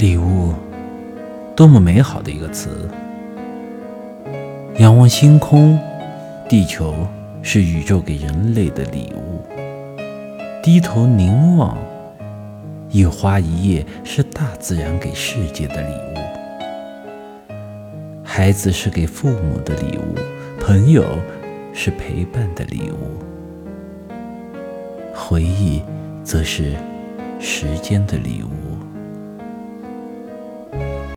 礼物多么美好的一个词。仰望星空地球是宇宙给人类的礼物。低头凝望一花一叶是大自然给世界的礼物。孩子是给父母的礼物朋友是陪伴的礼物。回忆则是时间的礼物。